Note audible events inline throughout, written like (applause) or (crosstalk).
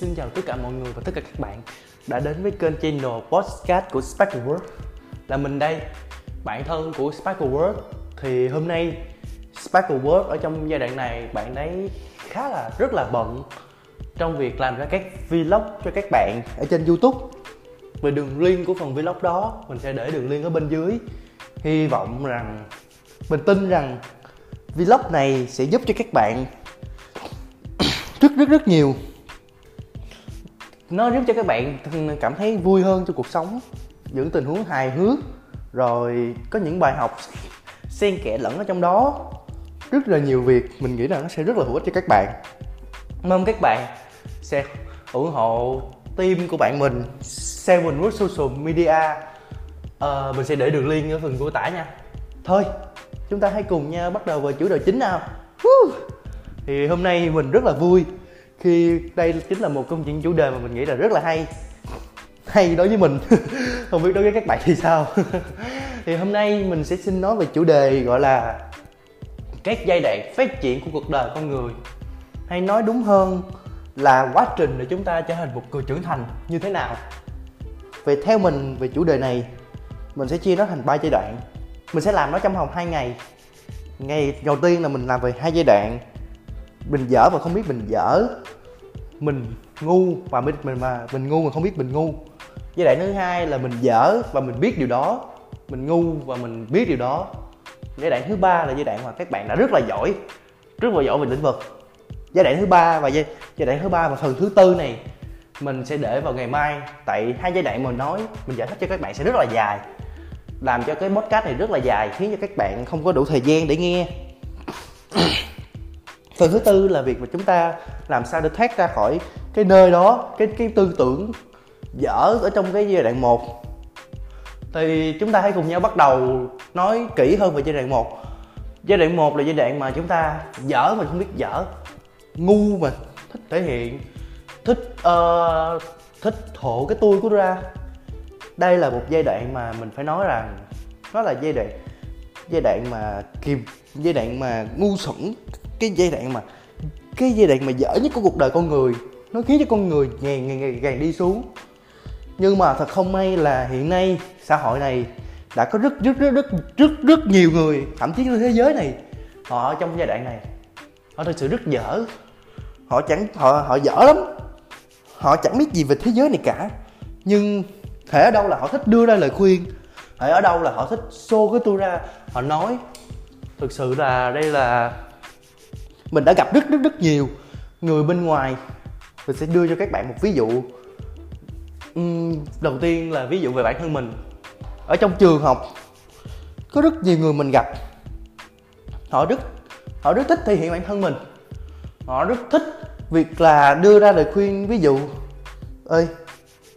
xin chào tất cả mọi người và tất cả các bạn đã đến với kênh channel podcast của Sparkle World. Là mình đây, bạn thân của Sparkle World. Thì hôm nay Sparkle World ở trong giai đoạn này bạn ấy khá là rất là bận Trong việc làm ra các vlog cho các bạn ở trên Youtube. Về đường link của phần vlog đó mình sẽ để đường link ở bên dưới. Hy vọng rằng, mình tin rằng vlog này sẽ giúp cho các bạn (coughs) rất rất rất nhiều nó giúp cho các bạn cảm thấy vui hơn trong cuộc sống. Những tình huống hài hước rồi có những bài học xen kẽ lẫn ở trong đó. Rất là nhiều việc mình nghĩ là nó sẽ rất là hữu ích cho các bạn. Mong các bạn sẽ ủng hộ team của bạn mình Seven Root Social Media. À, mình sẽ để đường link ở phần mô tả nha. Thôi chúng ta hãy cùng nhau bắt đầu vào chủ đề chính nào. Woo! thì hôm nay mình rất là vui khi đây chính là một công chuyện chủ đề mà mình nghĩ là rất là hay. Hay đối với mình. (laughs) Không biết đối với các bạn thì sao? (laughs) Thì hôm nay mình sẽ xin nói về chủ đề gọi là các giai đoạn phát triển của cuộc đời con người. Hay nói đúng hơn là quá trình để chúng ta trở thành một người trưởng thành như thế nào. Về theo mình về chủ đề này, mình sẽ chia nó thành ba giai đoạn. Mình sẽ làm nó trong vòng 2 ngày. Ngày đầu tiên là mình làm về hai giai đoạn mình dở mà không biết mình dở mình ngu và mình mình mà mình ngu mà không biết mình ngu. Giai đoạn thứ hai là mình dở và mình biết điều đó mình ngu và mình biết điều đó. Giai đoạn thứ ba là giai đoạn mà các bạn đã rất là giỏi rất là giỏi về lĩnh vực. Giai đoạn thứ ba và giai, giai đoạn thứ ba và phần thứ tư này mình sẽ để vào ngày mai. Tại hai giai đoạn mình nói mình giải thích cho các bạn sẽ rất là dài làm cho cái podcast này rất là dài khiến cho các bạn không có đủ thời gian để nghe phần thứ tư là việc mà chúng ta làm sao để thoát ra khỏi cái nơi đó cái cái tư tưởng dở ở trong cái giai đoạn một. Thì chúng ta hãy cùng nhau bắt đầu nói kỹ hơn về giai đoạn một. Giai đoạn một là giai đoạn mà chúng ta dở mà không biết dở. Ngu mà thích thể hiện thích uh, thích thổ cái tôi của ra. Đây là một giai đoạn mà mình phải nói rằng nó là giai đoạn giai đoạn mà kìm giai đoạn mà ngu xuẩn cái giai đoạn mà, cái giai đoạn mà dở nhất của cuộc đời con người, nó khiến cho con người ngày ngày ngày càng đi xuống. Nhưng mà thật không may là hiện nay xã hội này đã có rất rất rất rất rất rất nhiều người, thậm chí trên thế giới này, họ ở trong giai đoạn này. Họ thực sự rất dở. Họ chẳng, họ họ dở lắm. Họ chẳng biết gì về thế giới này cả. Nhưng thể ở đâu là họ thích đưa ra lời khuyên? Thể ở đâu là họ thích xô cái tôi ra, họ nói, thực sự là đây là mình đã gặp rất rất rất nhiều người bên ngoài. Mình sẽ đưa cho các bạn một ví dụ. Uhm, đầu tiên là ví dụ về bản thân mình. Ở trong trường học có rất nhiều người mình gặp. Họ rất họ rất thích thể hiện bản thân mình. Họ rất thích việc là đưa ra lời khuyên ví dụ ơi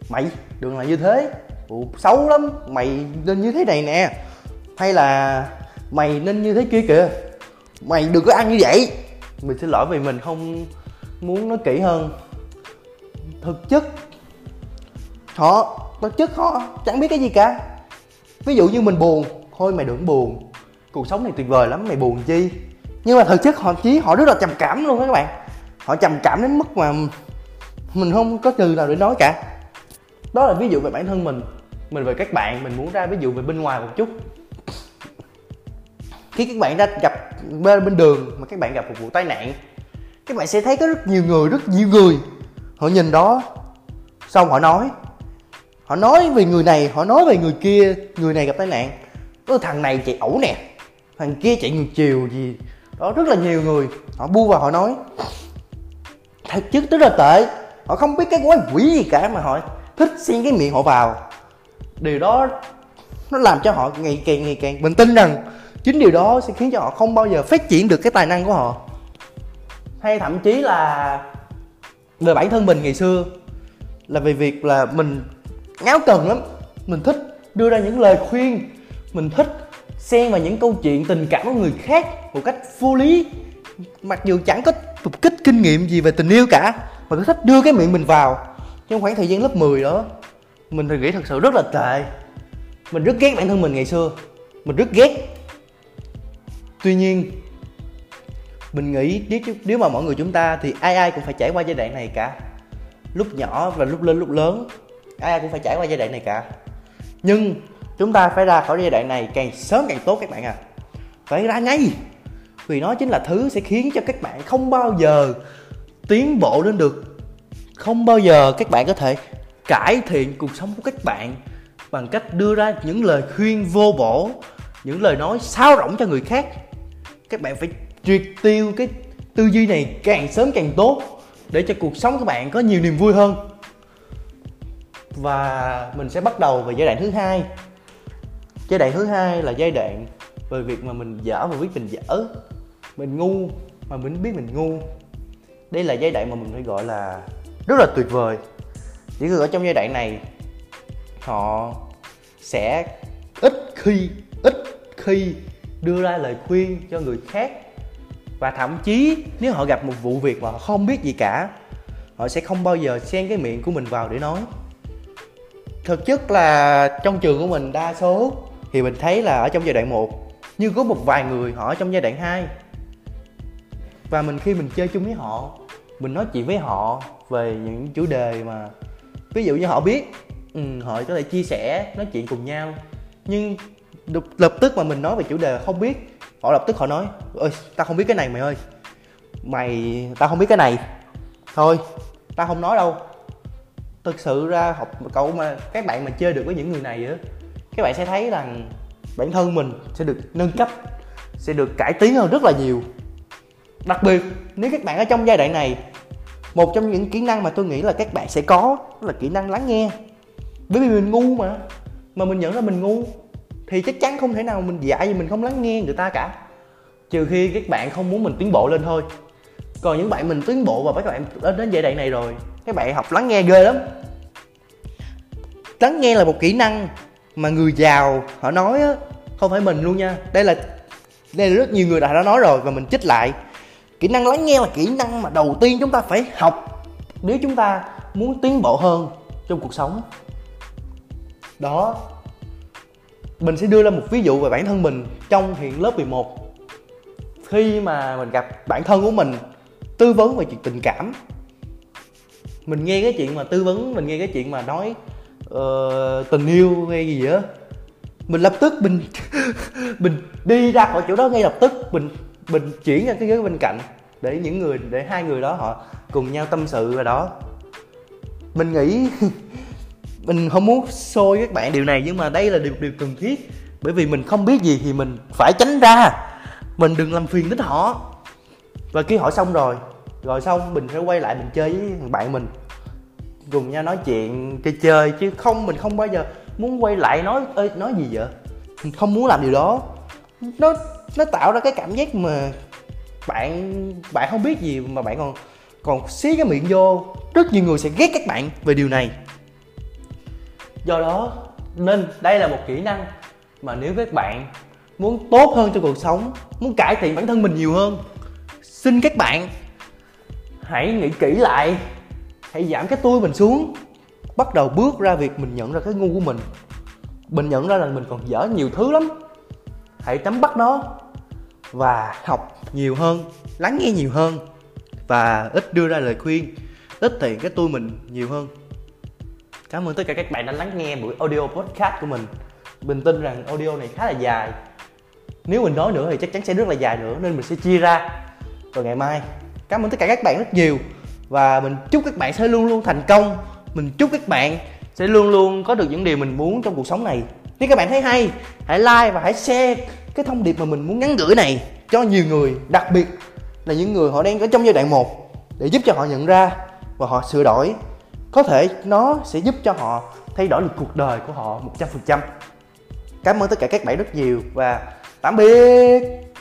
mày đừng là như thế. Ủa, xấu lắm. Mày nên như thế này nè. Hay là mày nên như thế kia kìa. Mày đừng có ăn như vậy mình xin lỗi vì mình không muốn nói kỹ hơn. Thực chất, họ, thực chất họ chẳng biết cái gì cả. Ví dụ như mình buồn, thôi mày đừng buồn. Cuộc sống này tuyệt vời lắm, mày buồn chi? Nhưng mà thực chất họ chí họ rất là trầm cảm luôn đó các bạn. Họ trầm cảm đến mức mà mình không có từ nào để nói cả. Đó là ví dụ về bản thân mình. Mình về các bạn, mình muốn ra ví dụ về bên ngoài một chút khi các bạn ra gặp bên bên đường mà các bạn gặp một vụ tai nạn, các bạn sẽ thấy có rất nhiều người, rất nhiều người. Họ nhìn đó, xong họ nói họ nói về người này, họ nói về người kia, người này gặp tai nạn. Có thằng này chạy ẩu nè, thằng kia chạy ngược chiều gì. Đó, rất là nhiều người. Họ bu vào họ nói, thật chất rất là tệ. Họ không biết cái quái quỷ gì cả mà họ thích xin cái miệng họ vào. Điều đó nó làm cho họ ngày càng ngày càng mình tin rằng chính điều đó sẽ khiến cho họ không bao giờ phát triển được cái tài năng của họ. Hay thậm chí là về bản thân mình ngày xưa, là về việc là mình ngáo cần lắm. Mình thích đưa ra những lời khuyên, mình thích xen vào những câu chuyện tình cảm của người khác một cách vô lý. Mặc dù chẳng có một kích kinh nghiệm gì về tình yêu cả, mà cứ thích đưa cái miệng mình vào. Trong khoảng thời gian lớp 10 đó, mình thì nghĩ thật sự rất là tệ. Mình rất ghét bản thân mình ngày xưa. Mình rất ghét tuy nhiên, mình nghĩ nếu nếu mà mọi người chúng ta thì ai ai cũng phải trải qua giai đoạn này cả. Lúc nhỏ và lúc lên lúc lớn, ai ai cũng phải trải qua giai đoạn này cả. Nhưng chúng ta phải ra khỏi giai đoạn này càng sớm càng tốt các bạn à. Phải ra ngay, vì nó chính là thứ sẽ khiến cho các bạn không bao giờ tiến bộ lên được. Không bao giờ các bạn có thể cải thiện cuộc sống của các bạn bằng cách đưa ra những lời khuyên vô bổ, những lời nói sao rỗng cho người khác các bạn phải triệt tiêu cái tư duy này càng sớm càng tốt để cho cuộc sống các bạn có nhiều niềm vui hơn. Và mình sẽ bắt đầu về giai đoạn thứ hai. Giai đoạn thứ hai là giai đoạn về việc mà mình dở và biết mình dở. Mình ngu mà mình biết mình ngu. Đây là giai đoạn mà mình phải gọi là rất là tuyệt vời. Những người ở trong giai đoạn này, họ sẽ ít khi ít khi đưa ra lời khuyên cho người khác. Và thậm chí nếu họ gặp một vụ việc mà họ không biết gì cả họ sẽ không bao giờ xen cái miệng của mình vào để nói. Thực chất là trong trường của mình đa số thì mình thấy là ở trong giai đoạn 1 nhưng có một vài người họ ở trong giai đoạn 2 và mình khi mình chơi chung với họ mình nói chuyện với họ về những chủ đề mà ví dụ như họ biết ừ, họ có thể chia sẻ nói chuyện cùng nhau. Nhưng lập tức mà mình nói về chủ đề không biết. Họ lập tức họ nói ơi tao không biết cái này mày ơi. Mày, tao không biết cái này. Thôi, tao không nói đâu. Thực sự ra học cậu mà, các bạn mà chơi được với những người này á, các bạn sẽ thấy rằng bản thân mình sẽ được nâng cấp, sẽ được cải tiến hơn rất là nhiều. Đặc biệt, nếu các bạn ở trong giai đoạn này, một trong những kỹ năng mà tôi nghĩ là các bạn sẽ có là kỹ năng lắng nghe. Bởi vì mình ngu mà mà mình nhận ra mình ngu thì chắc chắn không thể nào mình dạy gì mình không lắng nghe người ta cả. Trừ khi các bạn không muốn mình tiến bộ lên thôi. Còn những bạn mình tiến bộ và các bạn đến đến giai đoạn này rồi, các bạn học lắng nghe ghê lắm. Lắng nghe là một kỹ năng mà người giàu họ nói á, không phải mình luôn nha. Đây là đây là rất nhiều người đã nói rồi và mình trích lại. Kỹ năng lắng nghe là kỹ năng mà đầu tiên chúng ta phải học nếu chúng ta muốn tiến bộ hơn trong cuộc sống. Đó mình sẽ đưa ra một ví dụ về bản thân mình trong hiện lớp 11 khi mà mình gặp bản thân của mình tư vấn về chuyện tình cảm mình nghe cái chuyện mà tư vấn mình nghe cái chuyện mà nói uh, tình yêu hay gì á mình lập tức mình (laughs) mình đi ra khỏi chỗ đó ngay lập tức mình mình chuyển ra cái ghế bên cạnh để những người để hai người đó họ cùng nhau tâm sự và đó. Mình nghĩ (laughs) mình không muốn xôi các bạn điều này, nhưng mà đây là điều điều cần thiết. Bởi vì mình không biết gì thì mình phải tránh ra. Mình đừng làm phiền đến họ. Và khi hỏi xong rồi rồi xong mình sẽ quay lại mình chơi với thằng bạn mình. Cùng nhau nói chuyện, chơi chơi, chứ không, mình không bao giờ muốn quay lại nói ơi nói gì vậy? Mình không muốn làm điều đó. Nó nó tạo ra cái cảm giác mà bạn bạn không biết gì mà bạn còn còn xí cái miệng vô. Rất nhiều người sẽ ghét các bạn về điều này do đó, nên đây là một kỹ năng mà nếu các bạn muốn tốt hơn trong cuộc sống, muốn cải thiện bản thân mình nhiều hơn, xin các bạn hãy nghĩ kỹ lại, hãy giảm cái tôi mình xuống, bắt đầu bước ra việc mình nhận ra cái ngu của mình. Mình nhận ra là mình còn dở nhiều thứ lắm. Hãy nắm bắt nó và học nhiều hơn, lắng nghe nhiều hơn và ít đưa ra lời khuyên, ít tiện cái tôi mình nhiều hơn cảm ơn tất cả các bạn đã lắng nghe buổi audio podcast của mình. Mình tin rằng audio này khá là dài. Nếu mình nói nữa thì chắc chắn sẽ rất là dài nữa, nên mình sẽ chia ra. Vào ngày mai, cảm ơn tất cả các bạn rất nhiều. Và mình chúc các bạn sẽ luôn luôn thành công. Mình chúc các bạn sẽ luôn luôn có được những điều mình muốn trong cuộc sống này. Nếu các bạn thấy hay, hãy like và hãy share cái thông điệp mà mình muốn nhắn gửi này cho nhiều người, đặc biệt là những người họ đang ở trong giai đoạn 1 để giúp cho họ nhận ra và họ sửa đổi có thể nó sẽ giúp cho họ thay đổi được cuộc đời của họ 100% cảm ơn tất cả các bạn rất nhiều và tạm biệt!